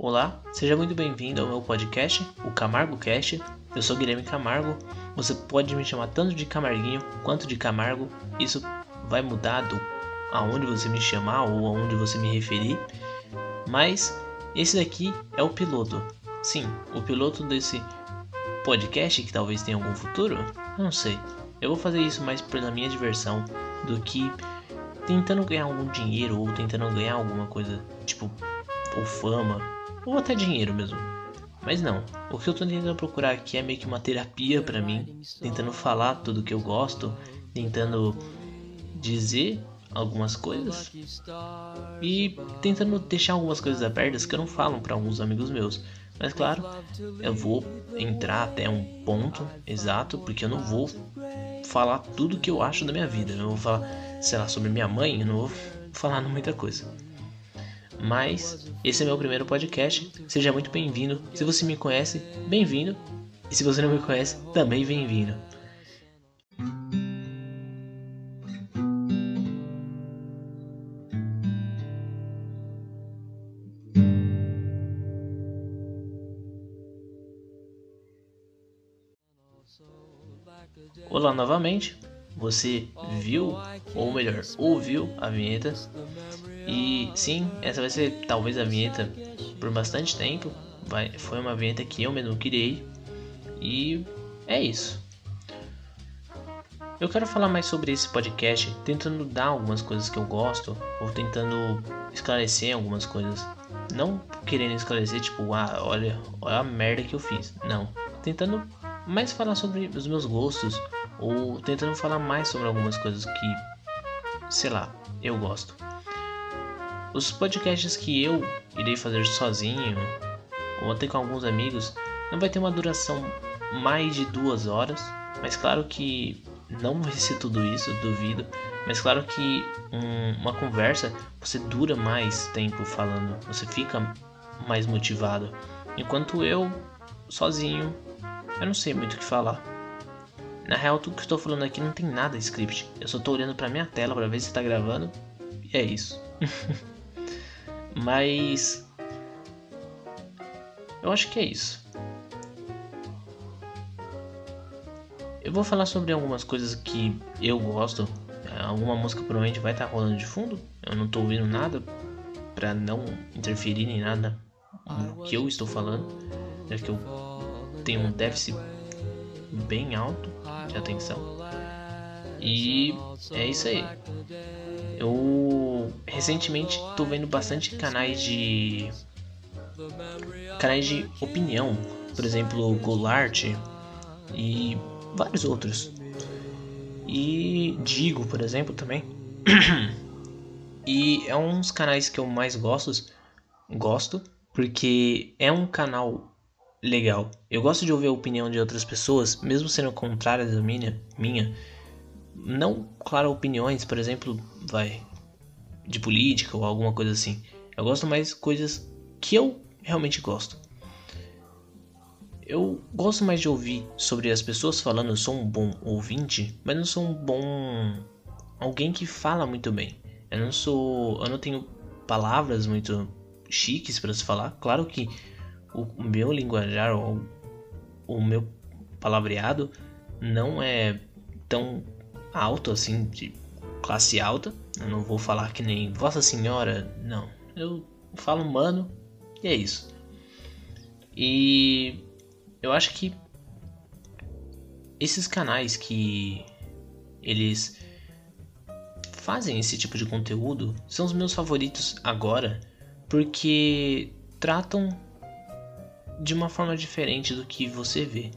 Olá, seja muito bem-vindo ao meu podcast, o Camargo Cast. Eu sou Guilherme Camargo. Você pode me chamar tanto de Camarguinho quanto de Camargo. Isso vai mudar do aonde você me chamar ou aonde você me referir. Mas esse daqui é o piloto. Sim, o piloto desse podcast que talvez tenha algum futuro. Não sei. Eu vou fazer isso mais pela minha diversão do que tentando ganhar algum dinheiro ou tentando ganhar alguma coisa, tipo, ou fama, ou até dinheiro mesmo. Mas não, o que eu tô tentando procurar aqui é meio que uma terapia para mim, tentando falar tudo que eu gosto, tentando dizer algumas coisas e tentando deixar algumas coisas abertas que eu não falo para alguns amigos meus. Mas claro, eu vou entrar até um ponto exato, porque eu não vou falar tudo que eu acho da minha vida. Eu vou falar, sei lá, sobre minha mãe, eu não vou falar muita coisa. Mas esse é meu primeiro podcast. Seja muito bem-vindo. Se você me conhece, bem-vindo. E se você não me conhece, também bem-vindo. Olá novamente. Você viu, ou melhor, ouviu a vinheta. E sim, essa vai ser talvez a vinheta por bastante tempo. Vai, foi uma vinheta que eu mesmo criei. E é isso. Eu quero falar mais sobre esse podcast, tentando dar algumas coisas que eu gosto, ou tentando esclarecer algumas coisas. Não querendo esclarecer, tipo, ah, olha, olha a merda que eu fiz. Não. Tentando mais falar sobre os meus gostos, ou tentando falar mais sobre algumas coisas que, sei lá, eu gosto. Os podcasts que eu irei fazer sozinho, ou até com alguns amigos, não vai ter uma duração mais de duas horas, mas claro que não vai ser tudo isso, duvido. Mas claro que um, uma conversa você dura mais tempo falando, você fica mais motivado. Enquanto eu, sozinho, eu não sei muito o que falar. Na real, tudo que estou falando aqui não tem nada script. Eu só estou olhando para minha tela para ver se está gravando. E é isso. Mas eu acho que é isso. Eu vou falar sobre algumas coisas que eu gosto. Alguma música provavelmente vai estar tá rolando de fundo. Eu não estou ouvindo nada para não interferir em nada no que eu estou falando, já que eu tenho um déficit bem alto de atenção. E é isso aí. Eu recentemente estou vendo bastante canais de canais de opinião, por exemplo, Golart e vários outros. E Digo, por exemplo, também. e é uns canais que eu mais gosto, gosto, porque é um canal legal. Eu gosto de ouvir a opinião de outras pessoas, mesmo sendo contrárias à minha, minha. Não, claro, opiniões, por exemplo, vai de política ou alguma coisa assim. Eu gosto mais coisas que eu realmente gosto. Eu gosto mais de ouvir sobre as pessoas falando, eu sou um bom ouvinte, mas não sou um bom alguém que fala muito bem. Eu não sou, eu não tenho palavras muito chiques para se falar. Claro que o meu linguajar, o, o meu palavreado não é tão alto assim, de classe alta. Eu não vou falar que nem Vossa Senhora, não. Eu falo mano e é isso. E eu acho que esses canais que eles fazem esse tipo de conteúdo são os meus favoritos agora, porque tratam de uma forma diferente do que você vê.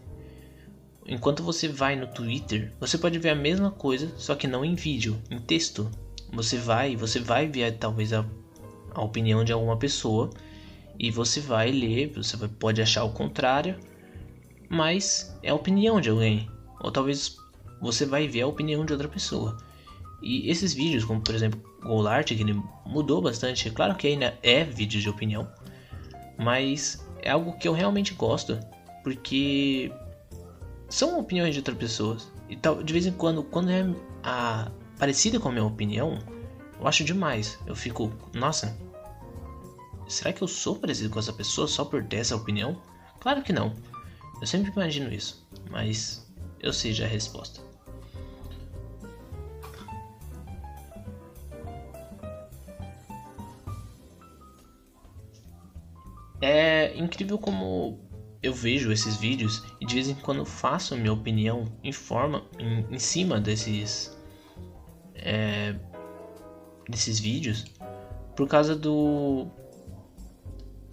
Enquanto você vai no Twitter, você pode ver a mesma coisa, só que não em vídeo, em texto. Você vai, você vai ver talvez a, a opinião de alguma pessoa e você vai ler, você vai, pode achar o contrário, mas é a opinião de alguém. Ou talvez você vai ver a opinião de outra pessoa. E esses vídeos, como por exemplo Golart, que ele mudou bastante, é claro que ainda é vídeo de opinião, mas é algo que eu realmente gosto, porque são opiniões de outras pessoas. E tal, de vez em quando, quando é a, parecida com a minha opinião, eu acho demais. Eu fico, nossa, será que eu sou parecido com essa pessoa só por ter essa opinião? Claro que não. Eu sempre imagino isso, mas eu sei já a resposta. É incrível como eu vejo esses vídeos e de vez em quando faço minha opinião em forma em, em cima desses é, desses vídeos por causa do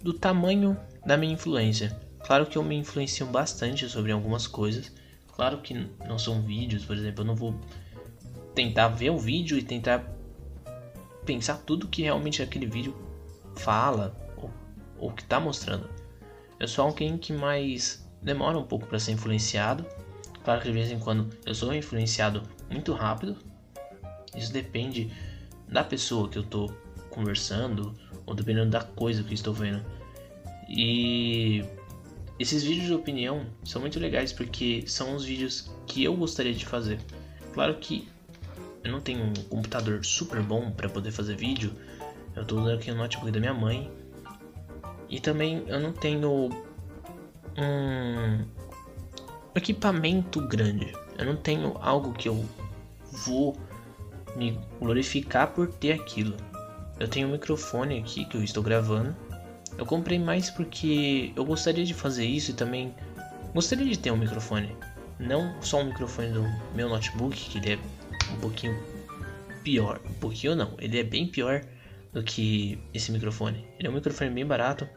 do tamanho da minha influência. Claro que eu me influencio bastante sobre algumas coisas. Claro que não são vídeos, por exemplo, eu não vou tentar ver o vídeo e tentar pensar tudo que realmente aquele vídeo fala ou, ou que está mostrando. Eu sou alguém que mais demora um pouco para ser influenciado. Claro que de vez em quando eu sou influenciado muito rápido. Isso depende da pessoa que eu estou conversando ou dependendo da coisa que estou vendo. E esses vídeos de opinião são muito legais porque são os vídeos que eu gostaria de fazer. Claro que eu não tenho um computador super bom para poder fazer vídeo. Eu estou usando aqui o notebook da minha mãe e também eu não tenho um equipamento grande. Eu não tenho algo que eu vou me glorificar por ter aquilo. Eu tenho um microfone aqui que eu estou gravando. Eu comprei mais porque eu gostaria de fazer isso e também gostaria de ter um microfone. Não só um microfone do meu notebook, que ele é um pouquinho pior. Um pouquinho não, ele é bem pior do que esse microfone. Ele é um microfone bem barato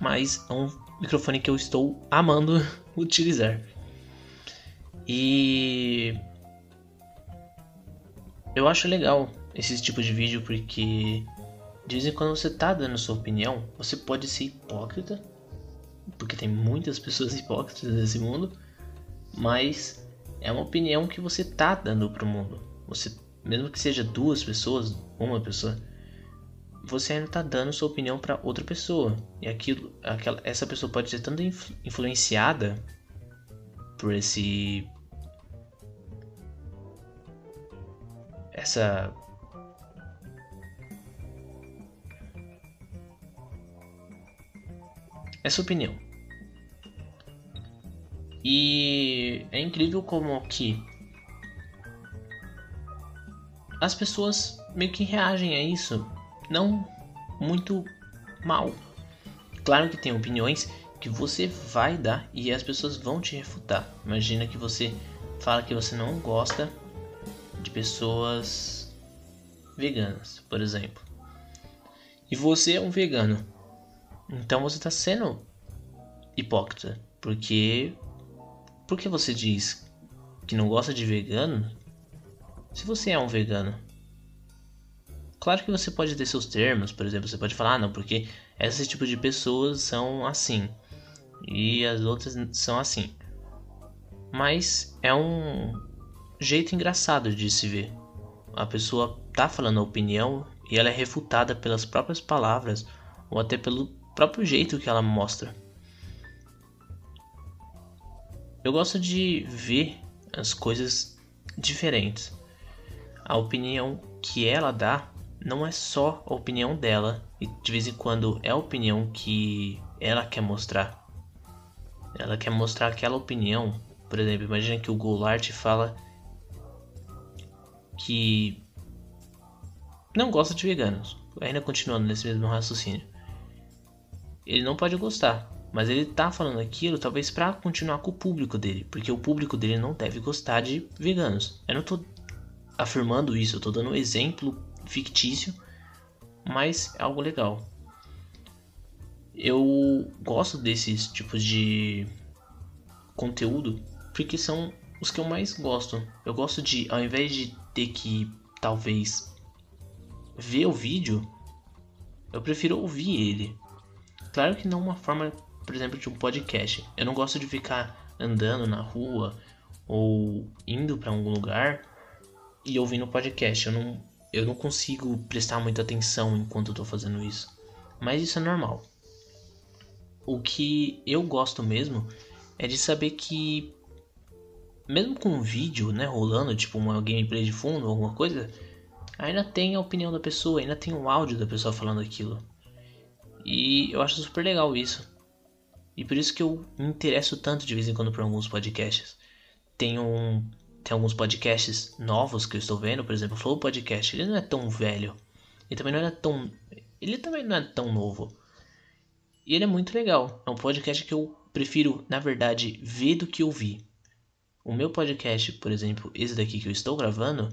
mas é um microfone que eu estou amando utilizar. E eu acho legal esse tipo de vídeo porque de vez em quando você tá dando sua opinião, você pode ser hipócrita, porque tem muitas pessoas hipócritas nesse mundo, mas é uma opinião que você tá dando pro mundo. Você, mesmo que seja duas pessoas, uma pessoa, você ainda está dando sua opinião para outra pessoa. E aquilo, aquela, essa pessoa pode ser tanto influ, influenciada por esse. Essa. Essa opinião. E é incrível como que as pessoas meio que reagem a isso não muito mal. Claro que tem opiniões que você vai dar e as pessoas vão te refutar. Imagina que você fala que você não gosta de pessoas veganas, por exemplo. E você é um vegano. Então você está sendo hipócrita, porque porque você diz que não gosta de vegano se você é um vegano? Claro que você pode ter seus termos, por exemplo, você pode falar, ah, não, porque esse tipo de pessoas são assim e as outras são assim. Mas é um jeito engraçado de se ver. A pessoa tá falando a opinião e ela é refutada pelas próprias palavras ou até pelo próprio jeito que ela mostra. Eu gosto de ver as coisas diferentes. A opinião que ela dá não é só a opinião dela, e de vez em quando é a opinião que ela quer mostrar. Ela quer mostrar aquela opinião. Por exemplo, imagina que o Goulart fala que não gosta de veganos. Ainda continuando nesse mesmo raciocínio. Ele não pode gostar, mas ele tá falando aquilo talvez para continuar com o público dele, porque o público dele não deve gostar de veganos. Eu não tô afirmando isso, eu tô dando um exemplo fictício, mas é algo legal. Eu gosto desses tipos de conteúdo porque são os que eu mais gosto. Eu gosto de, ao invés de ter que talvez ver o vídeo, eu prefiro ouvir ele. Claro que não uma forma, por exemplo, de um podcast. Eu não gosto de ficar andando na rua ou indo para algum lugar e ouvindo podcast. Eu não eu não consigo prestar muita atenção enquanto eu tô fazendo isso. Mas isso é normal. O que eu gosto mesmo é de saber que mesmo com um vídeo, né, rolando, tipo uma gameplay de fundo, alguma coisa, ainda tem a opinião da pessoa, ainda tem o áudio da pessoa falando aquilo. E eu acho super legal isso. E por isso que eu me interesso tanto de vez em quando por alguns podcasts. Tem, um, tem alguns podcasts novos que eu estou vendo, por exemplo, o Flow Podcast, ele não é tão velho. Ele também não é tão. Ele também não é tão novo. E ele é muito legal. É um podcast que eu prefiro, na verdade, ver do que ouvir. O meu podcast, por exemplo, esse daqui que eu estou gravando,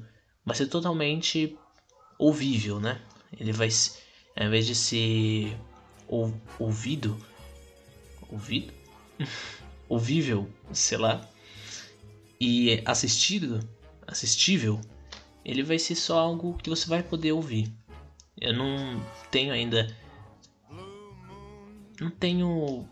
vai ser totalmente ouvível, né? Ele vai, ao invés de ser ou, ouvido, ouvido, ouvível, sei lá, e assistido, assistível, ele vai ser só algo que você vai poder ouvir. Eu não tenho ainda, não tenho,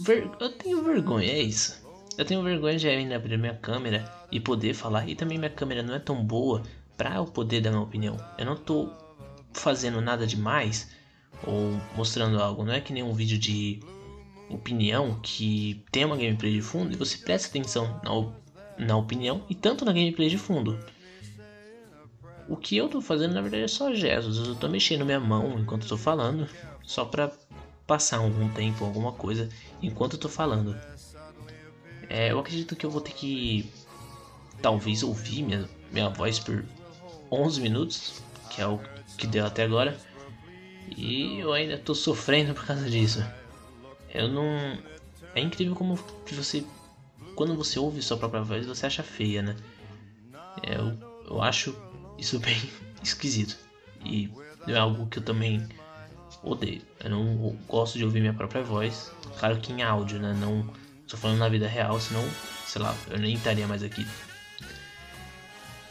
ver, eu tenho vergonha, é isso. Eu tenho vergonha de ainda abrir minha câmera e poder falar. E também minha câmera não é tão boa para eu poder dar minha opinião. Eu não tô fazendo nada demais ou mostrando algo. Não é que nem um vídeo de opinião que tem uma gameplay de fundo e você presta atenção na, na opinião e tanto na gameplay de fundo. O que eu tô fazendo na verdade é só gestos. Eu tô mexendo minha mão enquanto eu tô falando, só pra passar algum tempo, alguma coisa enquanto eu tô falando. É, eu acredito que eu vou ter que talvez ouvir minha, minha voz por 11 minutos, que é o que deu até agora. E eu ainda tô sofrendo por causa disso. Eu não. É incrível como você. Quando você ouve sua própria voz, você acha feia, né? É, eu, eu acho isso bem esquisito. E é algo que eu também odeio. Eu não gosto de ouvir minha própria voz. Claro que em áudio, né? Não Tô falando na vida real, senão, sei lá, eu nem estaria mais aqui.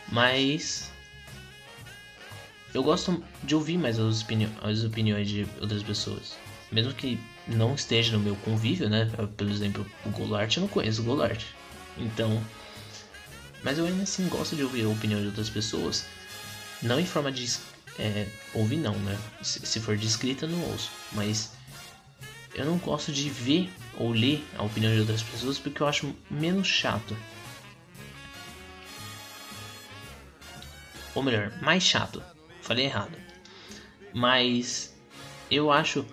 Mas eu gosto de ouvir mais as, opini as opiniões de outras pessoas. Mesmo que não esteja no meu convívio, né? Por exemplo, o Golart, eu não conheço o Golart. Então. Mas eu ainda assim gosto de ouvir a opinião de outras pessoas. Não em forma de. É, ouvir, não, né? Se, se for de escrita, não ouço. Mas eu não gosto de ver ou ler a opinião de outras pessoas porque eu acho menos chato. Ou melhor, mais chato. Falei errado. Mas eu acho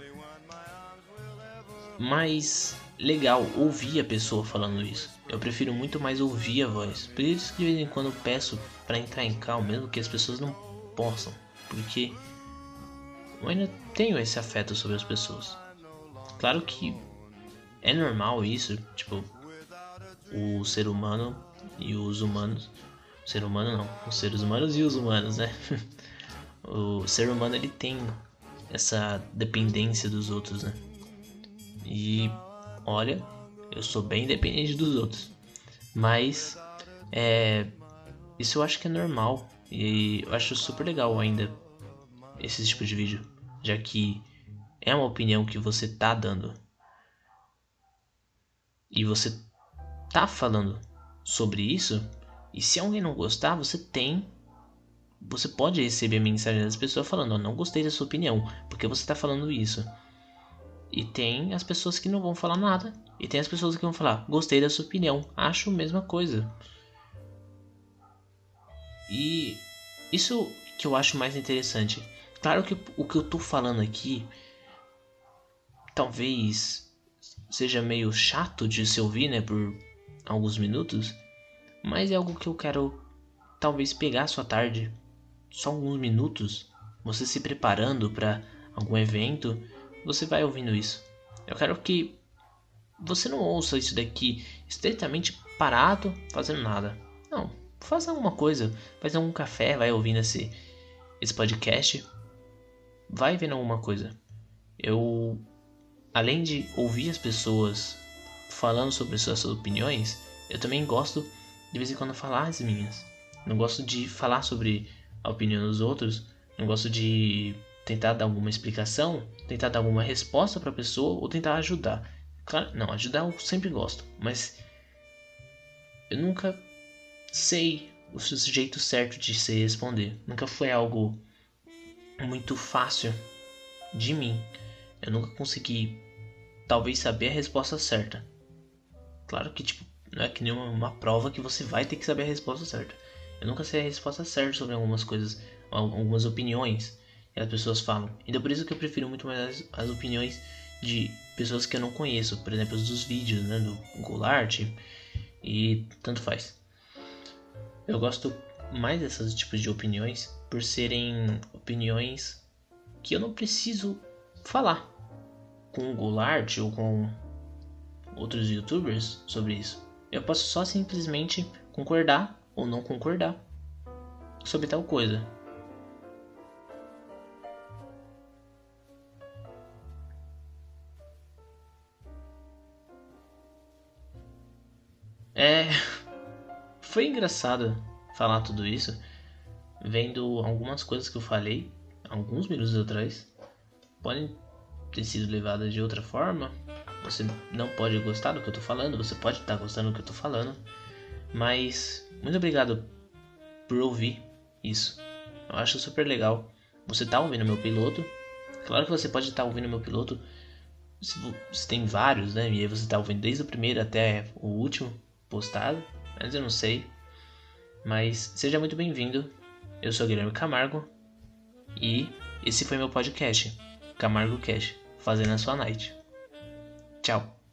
mais legal ouvir a pessoa falando isso. Eu prefiro muito mais ouvir a voz. Por isso que de vez em quando peço para entrar em cal mesmo que as pessoas não possam. Porque eu ainda tenho esse afeto sobre as pessoas. Claro que é normal isso, tipo, o ser humano e os humanos. O ser humano não, os seres humanos e os humanos, né? o ser humano ele tem essa dependência dos outros, né? E olha, eu sou bem dependente dos outros. Mas é, isso eu acho que é normal. E eu acho super legal ainda esse tipo de vídeo. Já que é uma opinião que você tá dando e você tá falando sobre isso, e se alguém não gostar, você tem. Você pode receber mensagem das pessoas falando: oh, não gostei da sua opinião, porque você tá falando isso. E tem as pessoas que não vão falar nada. E tem as pessoas que vão falar: gostei da sua opinião, acho a mesma coisa. E isso que eu acho mais interessante. Claro que o que eu tô falando aqui talvez seja meio chato de se ouvir, né, por alguns minutos, mas é algo que eu quero talvez pegar a sua tarde, só alguns minutos, você se preparando para algum evento, você vai ouvindo isso. Eu quero que você não ouça isso daqui estritamente parado, fazendo nada. Não, faça alguma coisa, faz algum café, vai ouvindo esse esse podcast, vai vendo alguma coisa. Eu além de ouvir as pessoas falando sobre suas opiniões, eu também gosto de vez em quando falar as minhas. Não gosto de falar sobre a opinião dos outros, não gosto de tentar dar alguma explicação, tentar dar alguma resposta para a pessoa ou tentar ajudar. Claro, não, ajudar eu sempre gosto, mas eu nunca sei o jeito certo de se responder. Nunca foi algo muito fácil de mim. Eu nunca consegui talvez saber a resposta certa. Claro que, tipo, não é que nem uma, uma, prova que você vai ter que saber a resposta certa. Eu nunca sei a resposta certa sobre algumas coisas, algumas opiniões. E as pessoas falam. Então por isso que eu prefiro muito mais as, as opiniões de pessoas que eu não conheço, por exemplo, dos vídeos, né, do Goulart e tanto faz. Eu gosto mais desses tipos de opiniões por serem opiniões que eu não preciso falar com o Goulart ou com outros youtubers sobre isso. Eu posso só simplesmente concordar ou não concordar sobre tal coisa. É. Foi engraçado falar tudo isso, vendo algumas coisas que eu falei alguns minutos atrás. Podem ter sido levadas de outra forma. Você não pode gostar do que eu tô falando, você pode estar tá gostando do que eu tô falando. Mas muito obrigado por ouvir isso. Eu acho super legal. Você tá ouvindo meu piloto. Claro que você pode estar tá ouvindo meu piloto. Se, tem vários, né? E aí você tá ouvindo desde o primeiro até o último postado, mas eu não sei. Mas seja muito bem-vindo. Eu sou Guilherme Camargo e esse foi meu podcast, Camargo Cash, fazendo a sua night. Tchau.